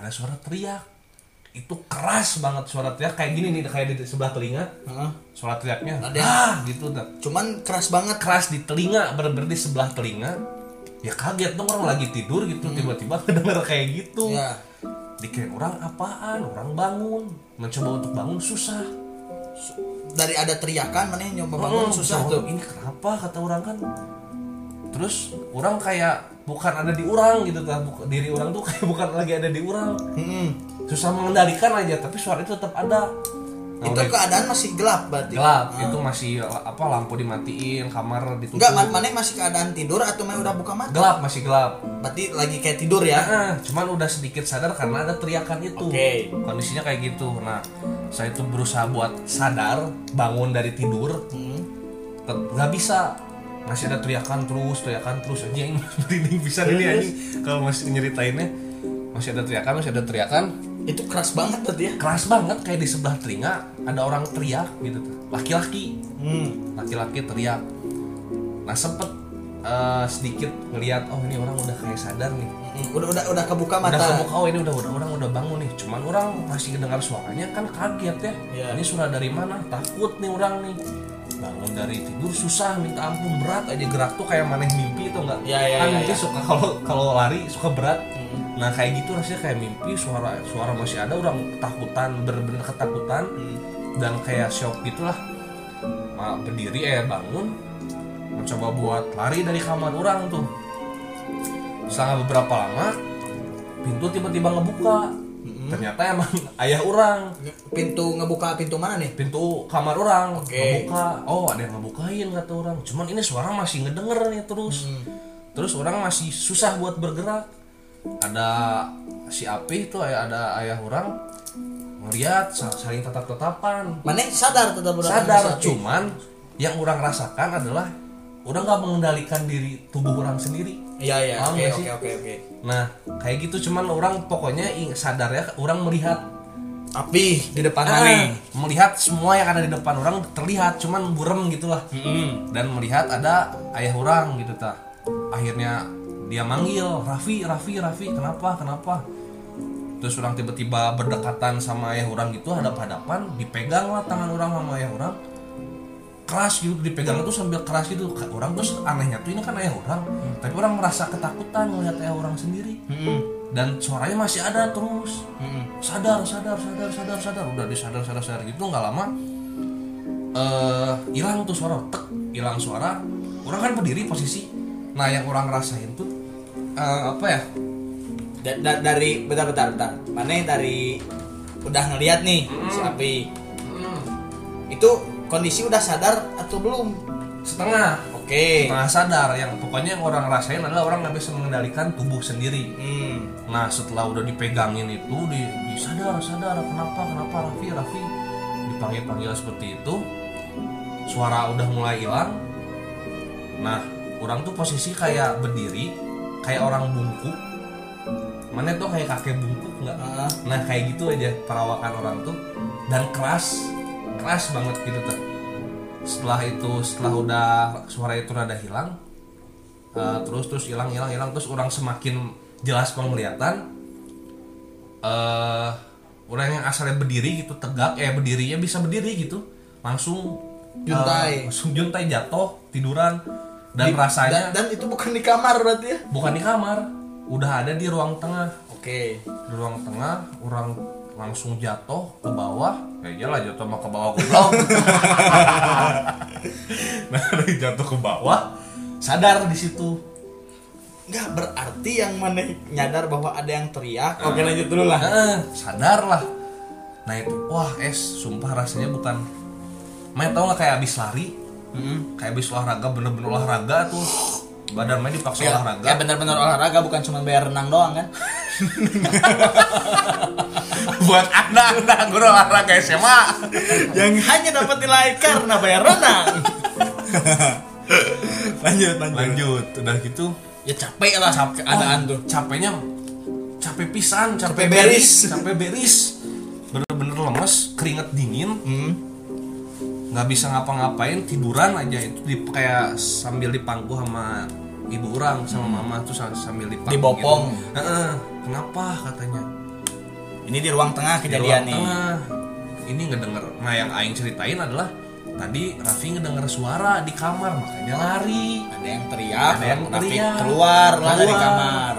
ada suara teriak. Itu keras banget suara teriak. Kayak gini nih kayak di sebelah telinga. Heeh. suara teriaknya. Ada. ah gitu dah cuman keras banget. Keras di telinga bener-bener di sebelah telinga. Ya kaget dong orang lagi tidur gitu. Tiba-tiba kedenger kayak gitu. Ya dikira orang apaan? Orang bangun. Mencoba untuk bangun susah. Dari ada teriakan mana nyoba bangun Hmm, susah tuh? Ini kenapa? kata orang kan. Terus orang kayak bukan ada di orang gitu Buk- diri orang tuh kayak bukan lagi ada di orang Mm-mm. susah mengendalikan aja tapi suara itu tetap ada Nah, itu udah keadaan masih gelap berarti gelap Ah. itu masih apa lampu dimatiin kamar ditutup enggak man- mana masih keadaan tidur atau mana udah buka mata gelap masih gelap berarti lagi kayak tidur ya Nah, cuman udah sedikit sadar karena ada teriakan itu. Oke. Kondisinya kayak gitu. Nah, saya itu berusaha buat sadar, bangun dari tidur, Hmm. tet- nggak bisa. Masih ada teriakan terus, teriakan terus aja ini merinding bisa ini anjing kalau masih nyeritainnya. Masih ada teriakan, masih ada teriakan. itu keras banget berarti ya Keras banget kayak di sebelah telinga ada orang teriak gitu tuh. Laki-laki, hmm. laki-laki teriak. Nah, sempet eh, sedikit ngelihat oh ini orang udah kayak sadar nih Mm, udah udah udah kebuka mata udah kebuka oh ini udah udah orang udah bangun nih cuman orang masih dengar suaranya kan kaget ya Iya. ini suara dari mana takut nih orang nih bangun dari tidur susah minta ampun berat aja. Gerak tuh kayak maneh mimpi itu enggak Iya, iya, kan iya, mimpi iya. suka kalau kalau lari suka berat. Hmm. nah kayak gitu rasanya kayak mimpi suara suara masih ada orang ketakutan bener-bener ketakutan. Hmm. dan kayak shock gitulah. Ma- berdiri eh bangun. Mencoba buat lari dari kamar orang tuh. Setelah beberapa lama pintu tiba-tiba ngebuka ternyata emang ayah orang. Pintu ngebuka pintu mana nih? Pintu kamar orang Oke. ngebuka. Oh ada yang ngebukain kata orang. Cuman ini suara masih ngedenger nih terus. Hmm. terus orang masih susah buat bergerak. Ada si api itu ada ayah orang ngeliat sa- saling tatap-tatapan. Mana sadar tetap sadar cuman yang orang rasakan adalah udah nggak mengendalikan diri tubuh orang sendiri iya iya. Oke oke oke oke. Nah kayak gitu cuman orang pokoknya sadar ya orang melihat api di depan Ah, mana melihat semua yang ada di depan orang terlihat cuman burem gitulah. Dan melihat ada ayah orang gitu tah. Akhirnya dia manggil Raffi Raffi Raffi kenapa kenapa? Terus orang tiba-tiba berdekatan sama ayah orang gitu hadap-hadapan dipegang lah tangan orang sama ayah orang keras gitu dipegang itu sambil keras gitu. Orang terus anehnya tuh ini kan ayah orang. Tapi orang merasa ketakutan melihat ayah orang sendiri. Dan suaranya masih ada terus. Sadar sadar sadar sadar sadar. Udah disadar sadar sadar gitu nggak lama eh hilang tuh suara tek hilang suara. Orang kan berdiri posisi. Nah yang orang rasain tuh eh, apa ya? Da- da- dari bentar bentar bentar. Mana dari udah ngeliat nih si api? Itu kondisi udah sadar atau belum? Setengah. Oke. Setengah sadar. Yang pokoknya yang orang rasain adalah orang nggak bisa mengendalikan tubuh sendiri. Hmm. Nah setelah udah dipegangin itu di, di sadar sadar kenapa kenapa Raffi Raffi? Dipanggil panggil seperti itu. Suara udah mulai hilang. Nah orang tuh posisi kayak berdiri kayak orang bungkuk. Mana tuh kayak kakek bungkuk nggak? Ah, nah kayak gitu aja perawakan orang tuh. Dan keras keras banget gitu tuh setelah itu setelah udah suara itu rada hilang eh, terus terus hilang hilang hilang terus orang semakin jelas penglihatan eh orang yang asalnya berdiri gitu tegak eh berdirinya bisa berdiri gitu langsung Juntai. eh, langsung juntai jatuh tiduran dan rasanya dan, dan itu bukan di kamar berarti ya? Bukan di kamar udah ada di ruang tengah. Oke. Di ruang tengah orang langsung jatuh ke bawah. Ya iyalah jatuh mah ke bawah goblok nah dari jatuh ke bawah sadar di situ. Nggak berarti yang mana nyadar bahwa ada yang teriak. Oke lanjut dulu lah. Eh, sadar lah. Nah itu wah es sumpah rasanya bukan. Main tau nggak kayak abis lari? Hmm. kayak abis olahraga bener-bener olahraga tuh. Badan main dipaksa ya, olahraga. ya benar-benar olahraga bukan cuma bayar renang doang kan buat anak-anak guru olahraga SMA yang hanya dapat nilai karena bayar renang. Lanjut lanjut. Udah gitu ya capek lah keadaan Oh, tuh. Capeknya capek pisan capek, Capek beris. capek beris. Bener-bener lemes keringet dingin. Hmm. nggak bisa ngapa-ngapain tiduran aja. Itu di, kayak sambil dipangku sama ibu orang sama mama tuh sam- sambil dipangku Dibopong. gitu. Heeh, kenapa? Katanya ini di ruang tengah Di kejadian ruang nih tengah. Ini ngedenger. Nah yang Aing ceritain adalah tadi Raffi ngedenger suara di kamar makanya lari. ada yang teriak Ada yang Raffi teriak. keluar lah dari kamar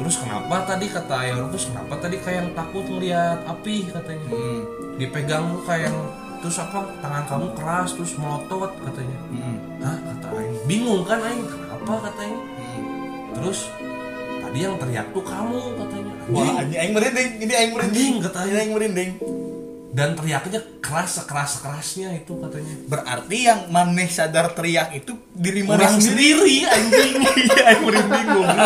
Terus kenapa tadi kata ayah orang terus kenapa tadi kayak yang takut ngeliat api katanya. hmm. Dipegang lu kayak yang terus apa tangan kamu keras terus melotot katanya. Hmm. Hah kata Aing. Bingung kan Aing kenapa katanya. Hmm. Terus tadi yang teriak tuh kamu katanya. Wah, Anjing. anjing aing merinding, ini aing merinding. Katanya. Ini aing merinding. Dan teriaknya keras sekeras kerasnya itu katanya. Berarti yang maneh sadar teriak itu diri maneh Orang sendiri. sendiri anjing. Iya, aing merinding goblok.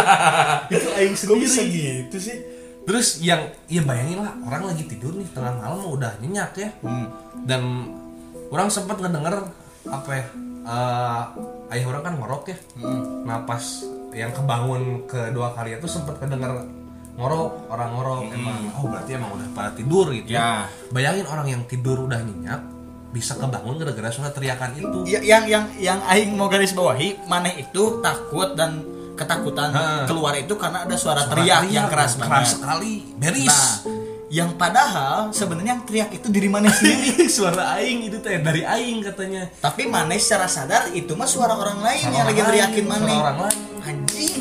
itu aing Kok bisa sendiri gitu sih? Terus yang ya bayangin lah orang lagi tidur nih tengah malam udah nyenyak ya. Hmm. Dan orang sempat ngedenger apa ya? eh, ayah orang kan ngorok ya. Hmm. Nah pas yang kebangun kedua kali itu sempat kedenger ngorok orang ngorok emang oh berarti emang udah pada tidur gitu Ya. bayangin orang yang tidur udah nyenyak bisa kebangun gara-gara suara teriakan itu Ya, yang yang yang aing mau garis bawahi, maneh itu takut dan ketakutan Ha. keluar itu karena ada suara, Suara teriak, yang teriak, keras keras banget. sekali beris Nah, yang padahal sebenarnya yang teriak itu diri maneh sendiri. suara aing itu teh dari aing katanya Tapi maneh secara sadar itu mah suara orang lain Suara yang lagi teriakin maneh. suara orang lain Anjing,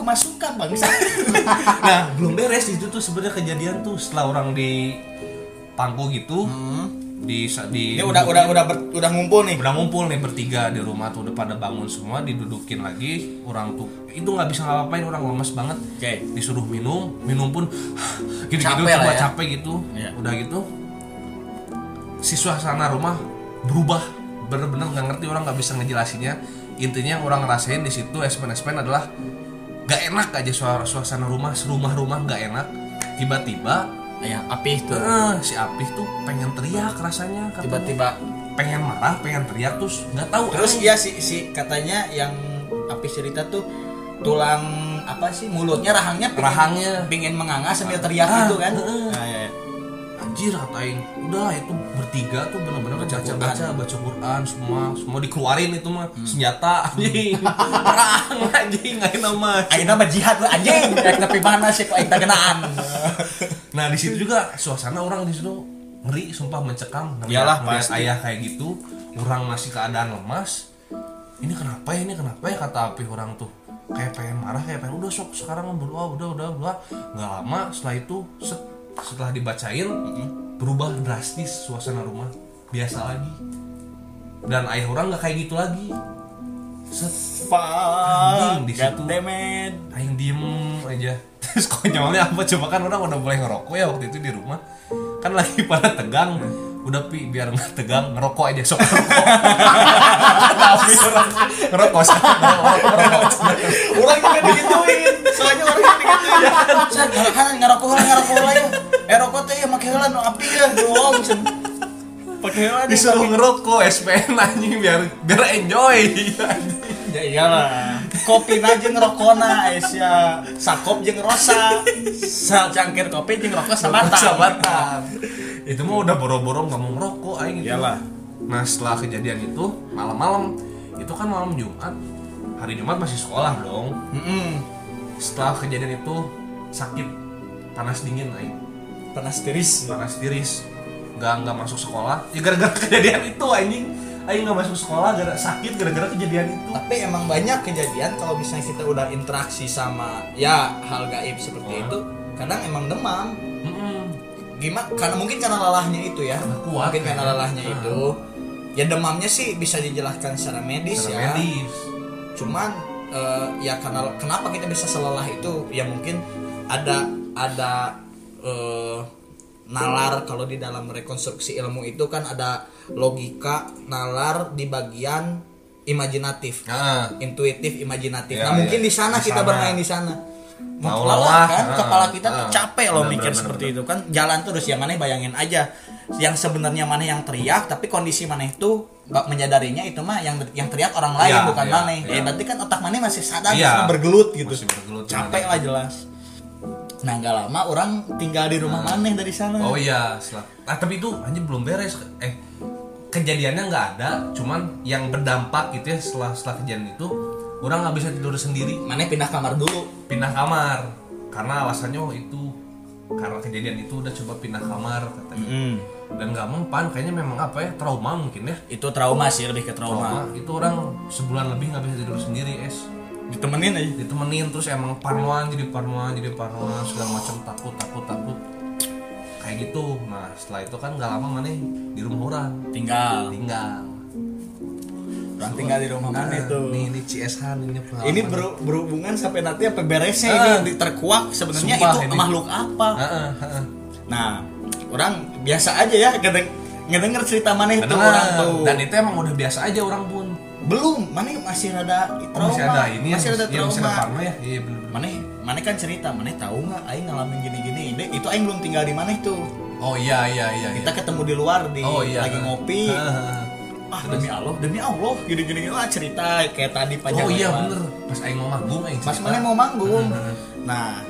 kemasukan bangsa. nah belum beres itu tuh sebenarnya kejadian tuh setelah orang di pangku gitu di di Ini udah udah udah ber- udah ngumpul nih. udah ngumpul nih bertiga di rumah tuh udah pada bangun semua didudukin lagi orang tuh itu nggak bisa ngapain orang lemes banget Oke. disuruh minum minum pun gitu gitu Capek ya. capek gitu Iya. udah gitu si suasana rumah berubah bener-bener nggak ngerti orang nggak bisa ngejelasinnya intinya orang ngerasain di situ espen espen adalah gak enak aja suara suasana rumah serumah rumah nggak enak tiba-tiba Ya, api itu. eh, si Apih tuh pengen teriak rasanya. Tiba-tiba pengen marah pengen teriak terus nggak tahu terus iya si si katanya yang api cerita tuh tulang apa sih mulutnya rahangnya pingin, Rahangnya. pingin menganga sambil teriak Ah, gitu kan. heeh. Nah, ya, ya. Anjir katain udahlah itu bertiga tuh bener-bener baca Baca baca baca Quran semua semua dikeluarin itu mah. Hmm. senjata anjing. Perang anjing nggak nama Ayo nama jihad lu anjing. Tapi mana sih kok aing genaan. nah di situ juga suasana orang di situ ngeri sumpah mencekam. Iyalah, ngeliat ayah kayak gitu orang masih keadaan lemas. Ini kenapa ya ini kenapa ya kata api orang tuh. Kayak pengen marah kayak pengen udah sok sekarang berdoa udah udah udah. Nggak lama setelah itu set- setelah dibacain berubah drastis suasana rumah. Biasa lagi. Dan ayah orang nggak kayak gitu lagi. Anjing, di situ. Aing diem aja. Terus konyolnya apa? Coba kan orang udah boleh ngerokok ya waktu itu di rumah. Kan lagi pada tegang Udah pi biar nggak tegang ngerokok aja sok ngerokok Tapi orang ngerokok ngerokok ngerokok. Orang juga digituin. Soalnya orang juga digituin. Saya kan ngarokok lah ngarokok lah ya. Eh rokok teh ya make heula nu api ya doang. Pakai heula. Disuruh ngerokok SPN anjing biar biar enjoy Ya iyalah. Kopi aja ngerokona Aisyah. Sakop jeung rosa. Sacangkir kopi jeung rokok sabatan. Sabatan Itu mah udah boro-boro nggak mau ngerokok aing gitu. Iyalah. Nah setelah kejadian itu malam-malam itu kan malam Jumat hari Jumat masih sekolah dong Heeh. setelah kejadian itu sakit panas dingin aing Panas tiris. panas tiris nggak nggak masuk sekolah ya gara-gara kejadian itu anjing aing nggak masuk sekolah gara sakit gara-gara kejadian itu Tapi emang banyak kejadian kalau misalnya kita udah interaksi sama ya hal gaib seperti Hmm. itu, kadang emang demam. Gimana? Karena mungkin karena lelahnya itu ya. Karena kuat, mungkin karena lelahnya Hmm. itu. Ya demamnya sih bisa dijelaskan secara medis Secara ya. medis Cuman eh, ya karena kenapa kita bisa selelah itu? Ya mungkin ada ada eh, nalar kalau di dalam rekonstruksi ilmu itu kan ada logika nalar di bagian imajinatif nah intuitif imajinatif Ya, nah mungkin ya. di sana kita bermain di sana Mau Lelah kan ah, kepala kita tuh ah. capek loh Bener, mikir bener, seperti bener. itu kan jalan terus ya mana bayangin aja yang sebenarnya mana yang teriak tapi kondisi mana itu menyadarinya itu mah yang yang teriak orang lain Iya, bukan iya, mana iya. ya berarti kan otak mana masih sadar Iya. masih bergelut gitu Masih bergelut, capek bener. lah jelas nah nggak lama orang tinggal di rumah maneh dari sana oh iya setelah ah tapi itu anjing belum beres eh kejadiannya nggak ada cuman yang berdampak gitu ya setelah setelah kejadian itu orang nggak bisa tidur sendiri. Maneh pindah kamar dulu? Pindah kamar. Karena alasannya oh itu karena kejadian itu udah coba pindah kamar katanya. Mm. dan nggak mempan kayaknya memang apa ya trauma mungkin ya. Itu trauma sih lebih ke trauma, trauma. Itu orang sebulan lebih nggak bisa tidur sendiri es. Ditemenin aja. Ditemenin terus emang parnoan jadi parnoan jadi parnoan segala macam takut takut takut. Kayak gitu. Nah setelah itu kan nggak lama mana di rumah orang. Tinggal. Tinggal orang tinggal di rumah mana? Nah, itu nih ini CS Han ini pengalaman. ini ber- berhubungan sampai nanti apa beresnya Ah. ini terkuak sebenarnya itu ini. makhluk apa? Heeh, heeh. nah orang biasa aja ya ngedeng ngedenger cerita mana itu orang tuh. Dan itu emang udah biasa aja orang pun. Belum mana masih rada Oh, trauma? Masih ada ini ya masih ada iya, masih ada trauma. parno ya. Iya bener mana mana kan cerita mana tahu nggak aing ngalamin gini-gini. Ini itu aing belum tinggal di mana itu? Oh iya iya iya kita ketemu di luar di Oh, iya. lagi ngopi. Ah demi Allah demi Allah gini-gini gini ah cerita kayak tadi panjang oh iya lebar. bener pas aing mau manggung aing cerita. mana mau manggung nah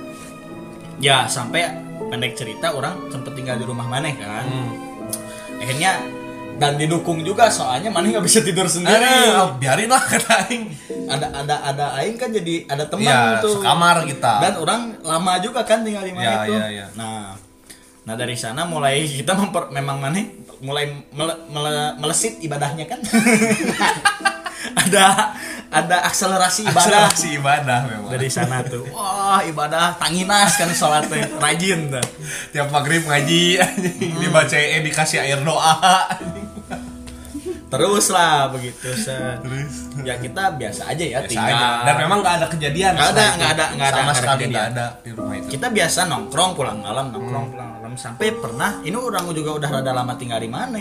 ya sampai pendek cerita orang sempet tinggal di rumah mana kan Hmm. akhirnya dan didukung juga soalnya mana nggak bisa tidur sendiri Eh, oh, biarin lah kata aing ada ada ada aing kan jadi ada teman Iya, tuh sekamar kita. dan orang lama juga kan tinggal di mana Iya, itu iya, iya. nah nah dari sana mulai kita memper, memang mana mulai mele- mele- melesit ibadahnya kan? Ada ada akselerasi ibadah. Akselerasi ibadah memang. Dari sana tuh wah ibadah tanginas kan sholatnya rajin tuh tiap maghrib ngaji Hmm. dibaca eh dikasih air doa. Terus lah begitu set. ya kita biasa aja ya Biasa tinggal. aja. dan memang nggak ada kejadian Nggak ada, nggak ada, nggak ada, sama sekali nggak ada di rumah itu. Kita biasa nongkrong pulang malam nongkrong Hmm. pulang malam sampai pernah ini orang juga udah rada lama tinggal di mana?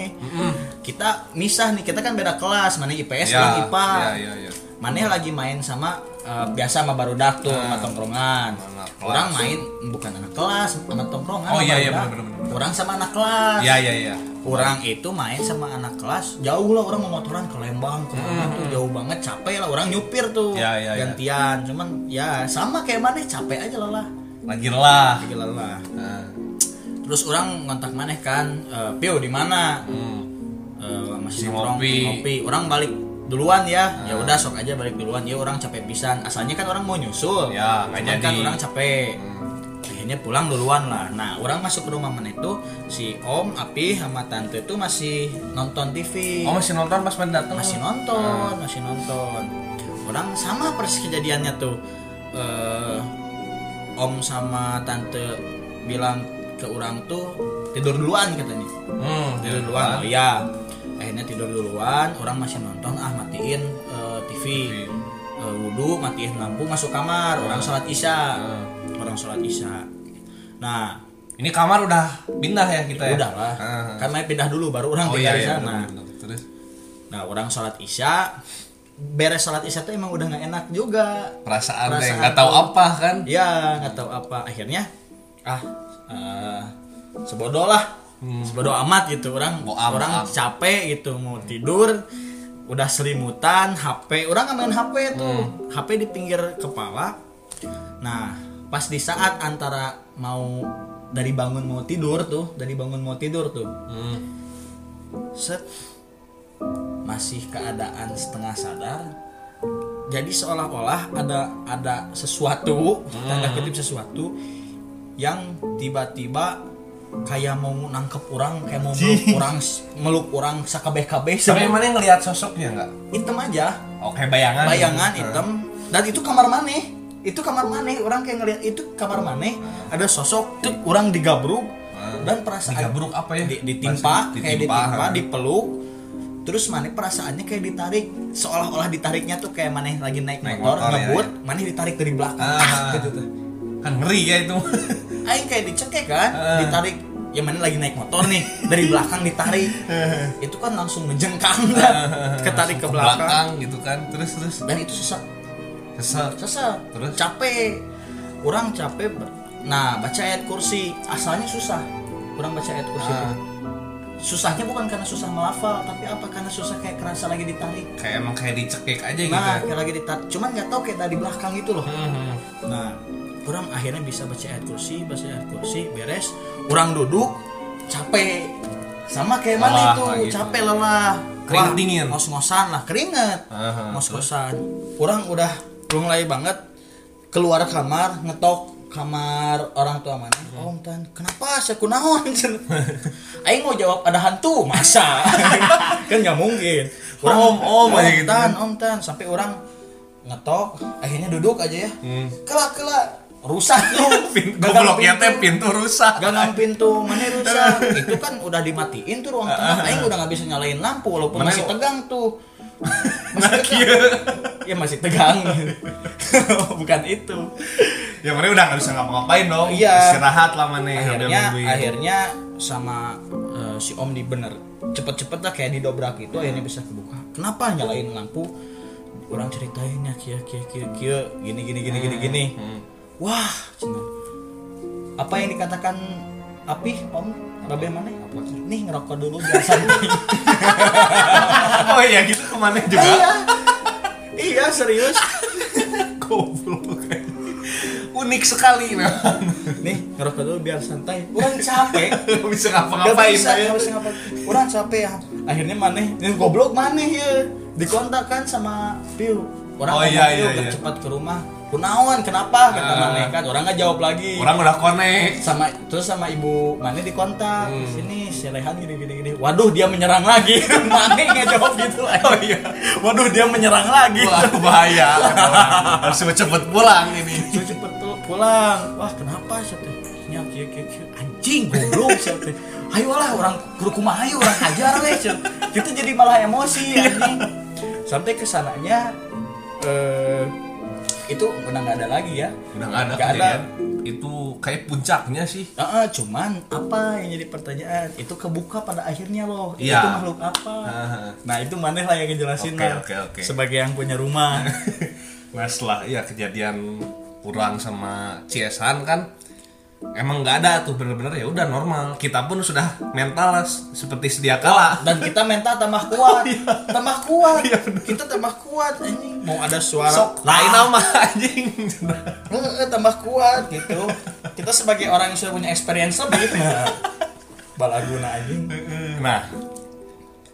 Kita misah nih kita kan beda kelas mana IPS orang IPA ya, ya, ya. mana lagi main sama eh, biasa sama barudak tuh sama tongkrongan. orang main bukan anak kelas sama tongkrongan Oh, iya, iya, bener. orang sama anak kelas. Ya ya ya. Orang itu main sama anak kelas jauh lah orang mau motoran ke Lembang ke mana tuh jauh banget capek lah orang nyupir tuh Hmm. Ya, ya, ya. gantian. Cuman ya sama kayak mana capek aja lah lah. Lagi lelah. Lagi lelah Nah, terus orang ngontak maneh kan eh, Pio di mana? Hmm. Eh, masih Si nongkrong ngopi. ngopi. Orang balik duluan ya. Ya udah sok aja balik duluan. Ya orang capek pisan. Asalnya kan orang mau nyusul. Ya, Cuman kan jadi. orang capek. Hmm. akhirnya pulang duluan lah. Nah orang masuk ke rumah mana itu si om api sama tante itu masih nonton TV oh masih nonton pas main datang masih nonton masih nonton. Orang sama persis kejadiannya tuh. Eh om sama tante bilang ke orang tuh tidur duluan katanya. Hmm, tidur duluan. Oh iya. Akhirnya tidur duluan orang masih nonton ah matiin eh, TV Eh, wudhu matiin lampu masuk kamar orang sholat isya. Orang sholat isya. Nah ini kamar udah pindah ya kita ya? Udah lah. Ah. kan main pindah dulu baru orang oh tinggal iya di iya sana. bener, bener. terus? Nah orang sholat isya beres sholat isya tuh emang udah nggak enak juga. Perasaan, Perasaan nggak tahu apa kan? Ya nggak tahu apa. Akhirnya ah eh, sebodoh lah. Sebodoh amat gitu orang. Hmm. Boam, orang capek gitu mau tidur udah selimutan HP orang nggak main HP tuh. Hmm. HP di pinggir kepala. Nah pas di saat antara mau dari bangun mau tidur tuh dari bangun mau tidur tuh. Hmm. set. Masih keadaan setengah sadar. Jadi seolah-olah ada ada sesuatu tanda kutip sesuatu yang tiba-tiba kayak mau nangkep orang kayak mau meluk orang meluk orang sakabeh-kabeh sampai sama mana ngelihat sosoknya nggak? Hitam aja. Oke bayangan. Bayangan gitu. hitam dan itu kamar maneh itu kamar maneh orang kayak ngelihat itu kamar maneh ada sosok tuh orang digabruk. Dan perasaan digabruk apa ya? di- ditimpa kayak ditimpa, ha. dipeluk. Terus maneh perasaannya kayak ditarik? Seolah-olah ditariknya tuh kayak maneh lagi naik, Naik motor, motor, ya, ngebut ya. maneh ditarik dari belakang. Ah. ah, gitu tuh kan ngeri ya itu. Aing kayak dicekek kan Ah. ditarik. Ya maneh lagi naik motor nih? Dari belakang ditarik. Itu kan langsung ngejengkang kan. Ketarik ke Langsung belakang. gitu kan. Terus terus. Dan itu susah. Kesel susah. Terus? capek. Orang capek nah baca ayat kursi. Asalnya susah. Orang baca ayat kursi Ah. susahnya bukan karena susah melafal tapi apa? Karena susah kayak kerasa lagi ditarik. Kayak emang kayak dicekik aja gitu nah ya. kayak lagi ditarik. Cuman nggak tahu kayak dari belakang itu loh. Hmm. nah orang akhirnya bisa baca ayat kursi baca ayat kursi beres. Orang duduk capek. Sama kayak mana itu? lah gitu. capek lelah. Keringet Wah, dingin. ngos-ngosan lah keringet. Ngos-ngosan. Orang udah mulai banget keluar kamar ngetok kamar orang tua mana? Om tan kenapa saya kunaon? Aing mau jawab ada hantu masa? Kan nggak mungkin. Om, om, aja gitu. tan om tan. Sampai orang ngetok akhirnya duduk aja ya. Kelak kelak rusak tuh. Pin- Gagang gobloknya teh pintu. pintu rusak. Gagang pintu mana rusak? Itu kan udah dimatiin tuh ruang tengah. Aing udah nggak bisa nyalain lampu walaupun masih tegang tuh. Nah kieu. ya masih tegang. Bukan itu. Ya mana udah nggak bisa ngapa-ngapain dong. Iya. istirahat lah mana akhirnya akhirnya sama eh, si om di bener. Cepet-cepet lah kayak didobrak itu akhirnya bisa kebuka. Kenapa nyalain lampu? Orang ceritainnya kia kia kia kia gini gini gini gini gini wah cenah. apa yang dikatakan api om babe mana nih ngerokok dulu biar santai oh iya gitu ke mana juga iya iya serius goblok unik sekali memang nih ngerokok dulu biar santai orang capek Nggak bisa ngapa-ngapain bisa, saya gak bisa ngapain. Orang capek ya. Akhirnya maneh, ini goblok maneh ya. Dikontak kan sama Piu. Orang Oh, iya, "Piu, iya, iya. cepat ke rumah. Kunaon, kenapa? Kata Ah. maneh kan. Orang nggak jawab lagi. orang udah connect sama terus sama ibu maneh dikontak. Hmm. Sini si Rehan gini gini gini. Waduh, dia menyerang lagi. maneh nggak jawab gitu. Oh iya. Waduh, dia menyerang lagi. wah bahaya harus cepet pulang ini Cepet pulang. Wah, kenapa sih teh? Nya kieu kieu kieu. Anjing goblok sih teh. Ayolah orang kudu kumaha ayo orang hajar we. Cen. Kita jadi malah emosi anjing. Sampai ke sananya eh itu udah nggak ada lagi ya. udah nggak ada Nggak ada. itu kayak puncaknya sih Heeh, cuman apa yang jadi pertanyaan? Itu kebuka pada akhirnya loh. Iya. Itu makhluk apa? Heeh. Nah, itu maneh lah yang ngejelasin Oke, lah. oke, oke. Sebagai yang punya rumah. nah setelah ya kejadian kurang sama Ciesan kan emang nggak ada tuh bener-bener ya udah normal. Kita pun sudah mental lah seperti sedia kala. Dan kita mental tambah kuat. Tambah kuat. Kita tambah kuat ini mau ada suara sok lain nama anjing. Tambah kuat gitu. Kita sebagai orang yang sudah punya experience lebih nah, balaguna anjing. Nah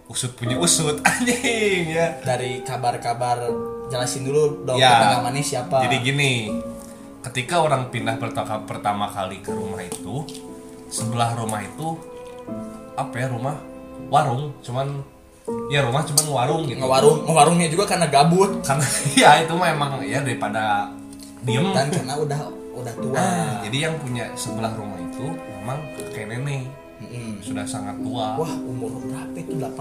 usut punya usut anjing ya. Dari kabar-kabar jelasin dulu dong Ya. tetangga manis siapa. Jadi gini, ketika orang pindah pertama, kali ke rumah itu, sebelah rumah itu apa ya rumah warung, cuman ya rumah cuman warung gitu. ngewarung ngewarungnya juga karena gabut Karena ya itu mah emang ya daripada diem. dan karena udah udah tua Ah, jadi yang punya sebelah rumah itu memang kakek nenek Mm-mm. sudah sangat tua. wah umur berapa itu 80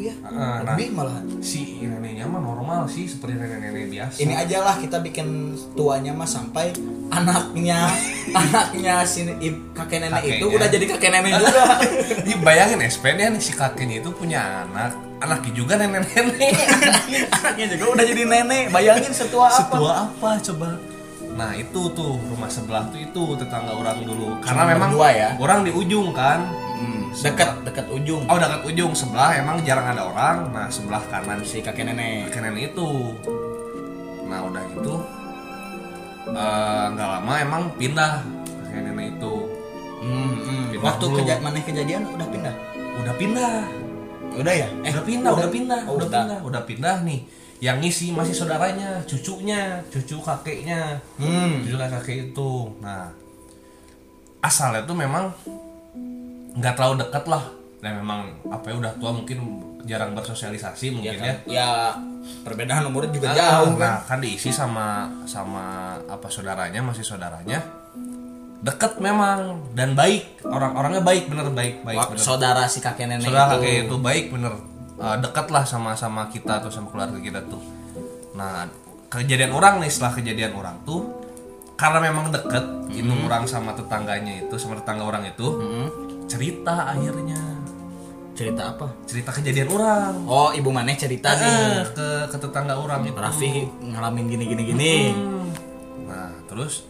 ya Ah, nah. lebih malah Si neneknya mah normal sih seperti nenek-nenek biasa. ini aja lah kita bikin tuanya mah sampai anaknya anaknya si kakek nenek itu Kakeknya. udah jadi kakek nenek juga Ih, bayangin SPN ya nih si kakeknya itu punya anak, anaknya juga nenek-nenek. anaknya juga udah jadi nenek bayangin setua apa Setua apa coba? Nah itu tuh rumah sebelah tuh itu tetangga orang dulu. Karena Cuma memang ya? orang di ujung kan. Dekat dekat ujung Oh dekat ujung sebelah emang jarang ada orang. Nah sebelah kanan si kakek nenek kakek nenek itu. Nah udah gitu eh, nggak lama emang pindah kakek nenek itu. Hmm, hmm. Pindah waktu keja mana kejadian udah pindah Udah pindah. udah ya udah pindah, udah, pindah, Oh, udah, pindah, udah pindah nih. Yang ngisi masih saudaranya, cucunya, cucu kakeknya, hmm cucu kakek itu. Nah, asalnya tuh memang nggak terlalu dekat lah. Dan memang apa ya udah tua mungkin jarang bersosialisasi ya mungkin kan ya. ya perbedaan umurnya juga Ah, jauh kan Nah, kan diisi sama sama apa saudaranya, masih saudaranya. Deket memang dan baik orang-orangnya baik bener baik baik Wah, bener. saudara si kakek nenek Saudara itu kakek itu baik bener Eh, dekat lah sama sama kita tuh sama keluarga kita tuh. Nah kejadian orang nih setelah kejadian orang tuh karena memang deket ini orang sama tetangganya itu sama tetangga orang itu Hmm. Cerita akhirnya. Cerita apa? Cerita kejadian orang. Oh ibu maneh cerita Eh, nih? ke ke tetangga orang. Itu. Raffi ngalamin gini gini gini Hmm. Nah terus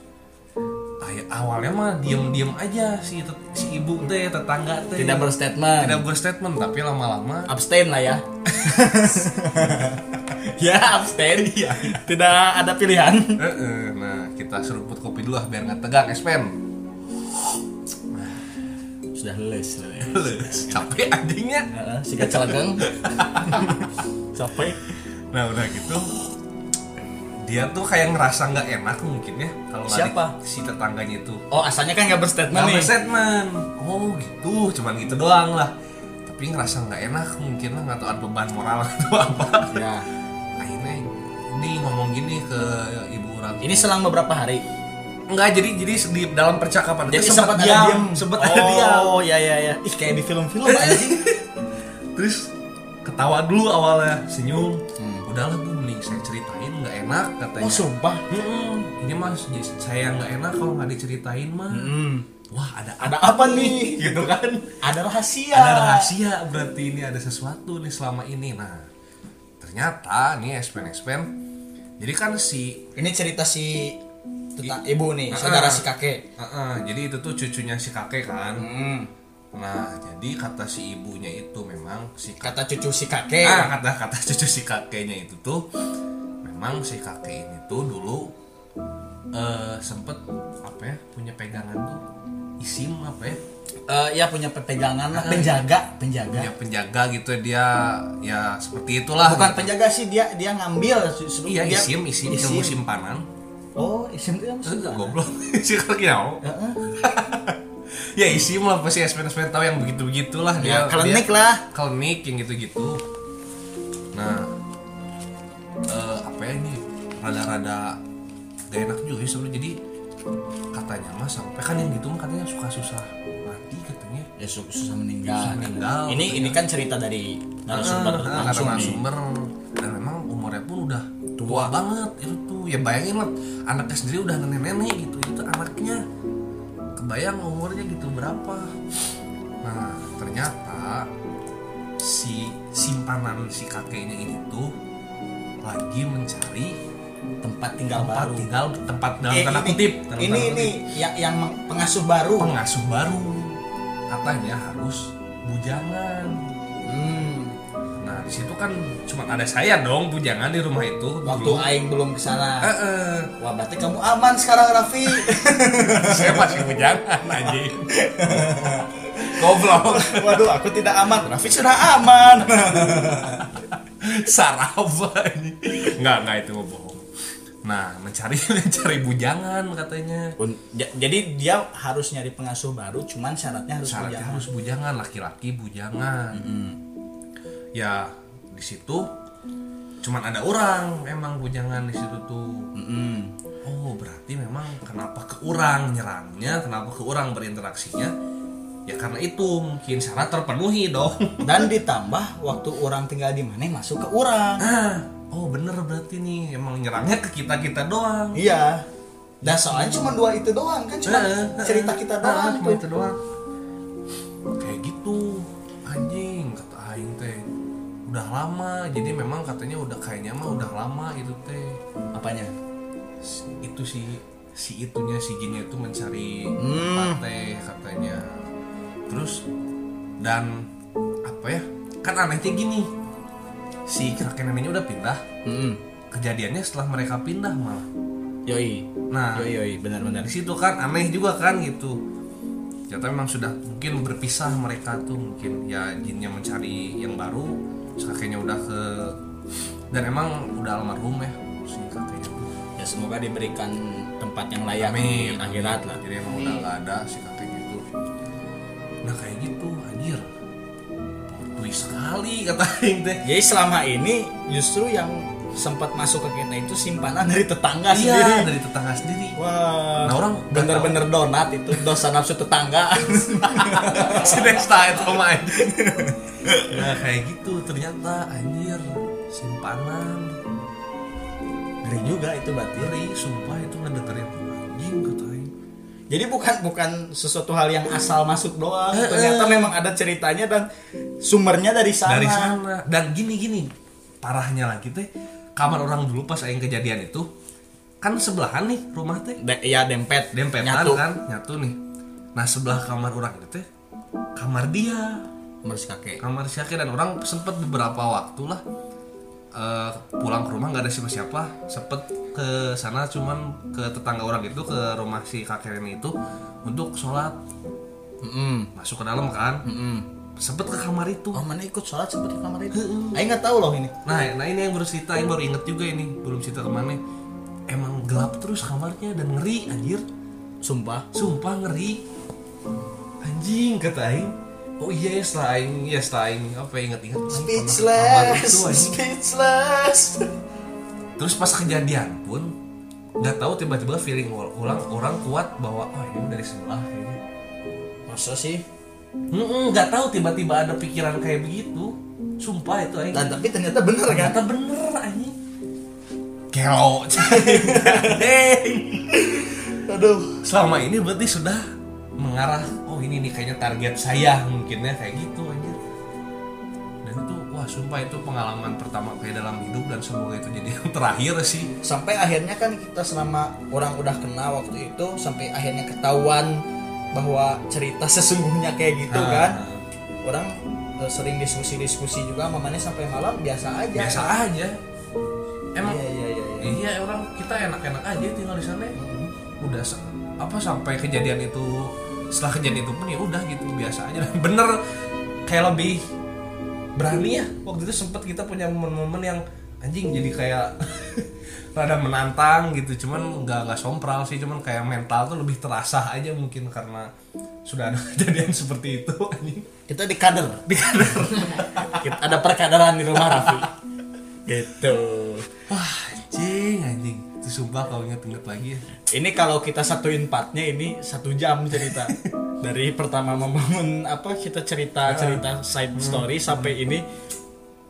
awalnya mah diem diem aja si si ibu teh tetangga teh. Tidak berstatement. Tidak berstatement tapi lama-lama abstain lah ya. Ya abstain. Tidak ada pilihan. Eh, eh, nah kita seruput kopi dulu lah biar nggak tegang espen sudah les capek anjingnya. Sikat celageng capek. Nah udah gitu dia tuh kayak ngerasa nggak enak mungkin ya kalau Siapa? di- si tetangganya itu. Oh asalnya kan nggak berstatement nggak berstatement. Oh gitu. Cuman gitu doang lah. Tapi ngerasa nggak enak mungkin lah nggak tahu ada beban moral atau apa. Ya. akhirnya ini ngomong gini ke ibu orang Ini selang beberapa hari. Enggak, jadi jadi di dalam percakapan Jadi sempat ada diam, diam. sempat oh, ada diam. ya ya ya. Ih kayak di film-film anjing. Terus ketawa dulu awalnya, senyum. Hmm. Udahlah bu, mending saya ceritain nggak enak katanya. Oh sumpah. "Mm-mm, ini mas saya nggak enak kalau nggak diceritain mah. Hmm. Wah ada Ada apa nih? Gitu kan? Ada rahasia. ada rahasia berarti ini ada sesuatu nih selama ini. Nah ternyata nih espen espen. Jadi kan si Ini cerita si tentang ibu nih, saudara si kakek. uh-uh, jadi itu tuh cucunya si kakek kan. Hmm. Nah jadi kata si ibunya itu memang si kakek Kata cucu si kakek. Ah, kata-kata cucu si kakeknya itu tuh memang si kakek ini tuh dulu eh sempet apa ya punya pegangan tuh isim apa ya Eh, ya punya pegangan lah, penjaga, penjaga. punya penjaga gitu dia ya seperti itulah Bukan gitu. penjaga sih dia dia ngambil iya dia- isim isim ilmu simpanan Oh, isim itu yang Eh, sudah. goblok si kakeknya oh. ya isim lah pasti SPN SPN tahu yang begitu begitulah Ya, dia klinik dia- lah. klinik yang gitu-gitu nah eh, apa ya ini rada-rada gak enak juga sih sebenarnya jadi katanya mah sampai kan yang gitu mah katanya suka susah mati katanya Ya su- susah meninggal. Susah meninggal, Ini katanya. ini kan cerita dari narasumber langsung karena nih. sumber dan memang umurnya pun udah tua banget itu tuh ya bayangin lah anaknya sendiri udah nenek-nenek gitu itu anaknya kebayang umurnya gitu berapa nah ternyata si simpanan si kakeknya ini tuh lagi mencari tempat tinggal tempat baru. tinggal tempat dalam Eh, tanda ini- kutip dalam Ini ini kutip. yang yang pengasuh baru. pengasuh baru katanya harus bujangan Hmm. Di situ kan cuma ada saya dong bujangan di rumah itu Waktu dulu. aing belum ke sana. Eh, eh. Wah, berarti kamu aman sekarang Raffi. saya masih bujangan anjing goblok Waduh, aku tidak aman. Raffi sudah aman. saraf anjing nggak nggak itu bohong nah mencari mencari bujangan katanya Jadi dia harus nyari pengasuh baru, cuman syaratnya harus syaratnya bujangan. harus bujangan laki-laki bujangan ya di situ cuman ada orang emang bujangan di situ tuh Mm-mm. oh berarti memang kenapa ke orang nyerangnya kenapa ke orang berinteraksinya ya karena itu mungkin syarat terpenuhi dong Dan ditambah waktu orang tinggal di mana masuk ke orang. ah oh bener berarti nih emang nyerangnya ke kita kita doang Iya. Dan soalnya cuma dua itu doang kan cuma Eh, eh, cerita kita eh, doang cuma tuh. itu doang udah lama jadi memang katanya udah kayaknya mah udah lama itu teh Apanya? Si- itu si si itunya si jinnya itu mencari Hmm. pate katanya terus dan apa ya kan anehnya gini si kakek neneknya udah pindah Mm-mm. kejadiannya setelah mereka pindah malah Yoi. nah Yoi yoi benar-benar. di situ kan aneh juga kan gitu ternyata memang sudah mungkin berpisah mereka tuh mungkin ya jinnya mencari yang baru kakeknya udah ke dan emang udah almarhum ya si kakeknya Ya semoga diberikan tempat yang layak di Amin, akhirat amin. lah. jadi emang udah gak ada si kakeknya itu nah kayak gitu anjir plot sekali kata Aing teh Jadi selama ini justru yang sempat masuk ke kita itu simpanan dari tetangga iya sendiri. dari tetangga sendiri Wah, Nah, orang bener-bener donat itu dosa nafsu tetangga. si Desta itu anjing. nah kayak gitu ternyata anjir simpanan. Ngeri juga itu berarti. ngeri sumpah itu ngedengerin. Anjing kata Aing. Jadi bukan bukan sesuatu hal yang asal masuk doang. Ternyata memang ada ceritanya dan sumbernya dari sana. dari sana. Dan gini gini. Parahnya lagi teh. Kamar orang dulu pas aing kejadian itu kan sebelahan nih rumah teh. De- ya dempet, dempetan nyatu. kan? Nyatu nih. Nah sebelah kamar orang itu teh kamar dia Kamar si kakek. kamar si kakek dan orang sempet beberapa waktu lah eh, pulang ke rumah nggak ada siapa-siapa sempet ke sana cuman ke tetangga orang itu ke rumah si kakek ini itu untuk sholat Mm-mm. masuk ke dalam kan Mm-mm. sempet ke kamar itu Oh mana ikut sholat seperti kamar itu? Aing nggak tahu loh ini. nah nah ini yang baru cerita yang baru inget juga ini belum cerita ke mana gelap terus kamarnya dan ngeri anjir sumpah sumpah ngeri anjing kata aing oh iya ya setelah aing ya setelah aing apa inget-inget aing kamar itu, speechless speechless. Terus pas kejadian pun nggak tahu tiba-tiba feeling orang orang kuat bahwa oh ini dari sebelah kayaknya. Masa sih? Nggak tahu tiba-tiba ada pikiran kayak begitu. Sumpah itu aing. Dan tapi ternyata bener kan? Ternyata bener anjing kelo. Aduh. Selama ini berarti sudah mengarah ini nih kayaknya target saya mungkinnya kayak gitu anjir. Dan itu wah sumpah itu pengalaman pertama kayak dalam hidup dan semoga itu jadi yang terakhir sih. Sampai akhirnya kan kita selama orang udah kenal waktu itu sampai akhirnya ketahuan bahwa cerita sesungguhnya kayak gitu Ah. kan. Orang eh, sering diskusi-diskusi juga mamanya sampai malam biasa aja. Biasa aja. Emang iya iya iya, iya. iya orang kita enak-enak aja tinggal di sana. Udah sa- apa sampai kejadian itu setelah kejadian itu pun ya udah gitu biasa aja. Bener kayak lebih berani ya. Waktu itu sempet kita punya momen-momen yang anjing jadi kayak rada menantang gitu. Cuman nggak nggak sompral sih cuman kayak mental tuh lebih terasa aja mungkin karena sudah ada kejadian seperti itu anjing. Kita di kader. Di kader. Kita- ada perkaderan di rumah Raffi. Gitu. Wah anjing sumpah kalau inget-inget lagi ya. Ini kalau kita satuin partnya ini satu jam cerita. Dari pertama membangun apa kita cerita cerita side story sampai ini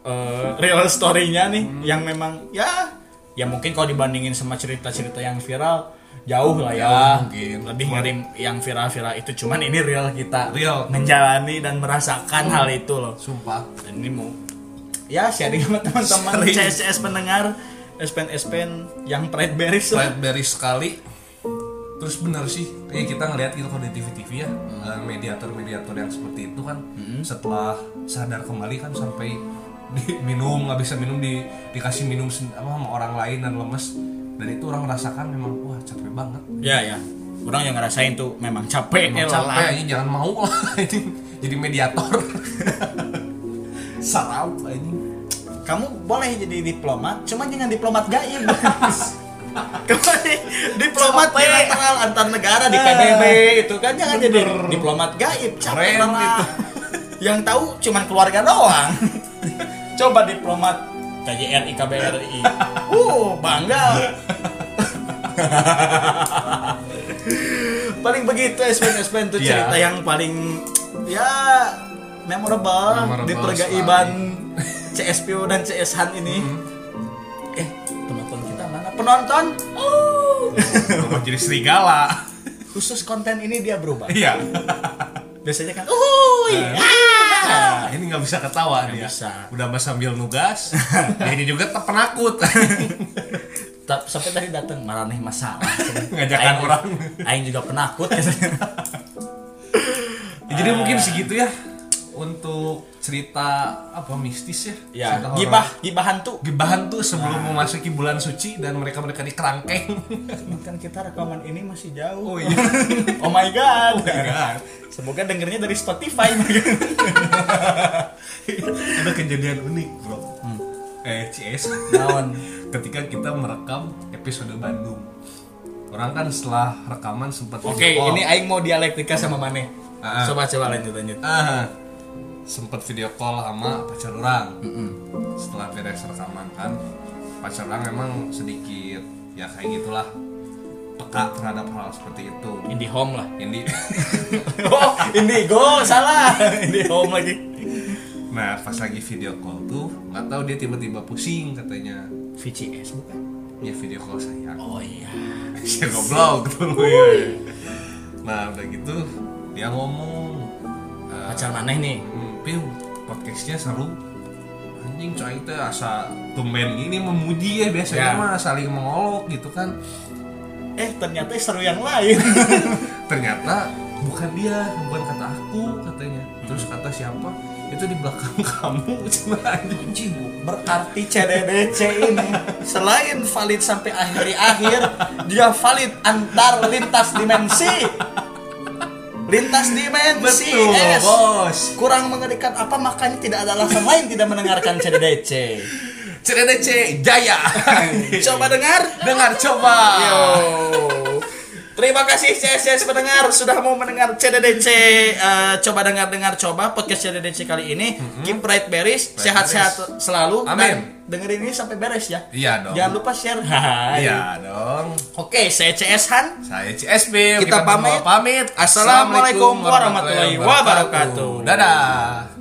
eh, real story-nya nih yang memang ya ya mungkin kalau dibandingin sama cerita-cerita yang viral jauh lah ya. Mungkin. lebih ngeri yang viral-viral itu. Cuman ini real kita Real. menjalani dan merasakan hal itu loh. Sumpah. Dan ini mau ya sharing sama teman-teman. CSS pendengar SPN SPN yang pride beres lah. Blackberry sekali. Terus bener sih kayak kita ngelihat gitu kalau di TV TV ya eh, mediator-mediator yang seperti itu kan. Setelah sadar kembali kan sampai diminum nggak bisa minum di dikasih minum apa sama orang lain dan lemes. Dan itu orang merasakan memang wah capek banget. Ya ya. Orang yang ngerasain tuh memang capek Emang eh, capek aja jangan mau lah ini jadi mediator. Sarap ini kamu boleh jadi diplomat cuma jangan diplomat gaib. Kembali diplomat bilateral antar negara di PBB itu kan jangan jadi diplomat gaib. Capek lah. yang tahu cuman keluarga doang. Coba diplomat KJRI KBRI uh bangga. Paling begitu SPN SPN tuh Iya. cerita yang paling ya memorable, Memorable di pergaiban CSPO dan CS Han ini. Eh penonton kita mana? Penonton? Oh. Jadi serigala. Khusus konten ini dia berubah. Iya. Biasanya kan uhuy! Ah. ini nggak bisa ketawa dia. bisa. udah mas sambil nugas. Jadi juga tetap penakut. Sampai tadi datang marah nih masalah Ngajakan Aing- orang. Aing juga penakut. Ya, jadi mungkin segitu ya untuk cerita apa mistis ya? Ya Cerita gibah gibah hantu. Gibahan tuh sebelum memasuki bulan suci dan mereka mereka di kerangkeng kan kita rekaman ini masih jauh. Oh iya. Oh my god. Oh my God. semoga dengernya dari Spotify. Ada kejadian unik bro. Eh CS naon? Ketika kita merekam episode Bandung. Orang kan setelah rekaman sempat oke video call. ini Aing mau dialektika sama Mane. Ah. coba coba lanjut lanjut. Ah sempat video call sama pacar orang. Setelah beres rekaman kan pacar orang memang sedikit ya kayak gitulah peka terhadap hal seperti itu. Indie Home lah. Ini oh Indigo salah. Indie Home lagi. Nah pas lagi video call tuh nggak tahu dia tiba-tiba pusing katanya. VCS bukan? Ya video call sayang oh iya. Saya goblok tuh. Ya. nah udah gitu dia ngomong eh, pacar maneh nih. Hmm, Piu, podcastnya seru. Anjing coy itu asa tumben gini memuji ya biasanya Ya. mah saling mengolok gitu kan. Eh ternyata seru yang lain. Ternyata bukan dia bukan kata aku katanya. Terus kata siapa? Itu di belakang kamu cuma anjing. Berarti CDDC ini selain valid sampai akhir-akhir dia valid antar lintas dimensi lintas dimensi betul es. bos kurang mengerikan apa makanya tidak ada alasan lain tidak mendengarkan CDDC CDDC Jaya. Coba dengar. Dengar coba. Yo. Terima kasih CSS pendengar sudah mau mendengar CDDC Eh, coba dengar dengar coba podcast CDDC kali ini keep right beres sehat-sehat selalu Amin. dan dengerin ini sampai beres ya Iya dong. jangan lupa share Hai. Iya dong. oke saya CS Han Saya CSP. Kita berdua pamit. pamit. Assalamualaikum warahmatullahi wabarakatuh. Dadah.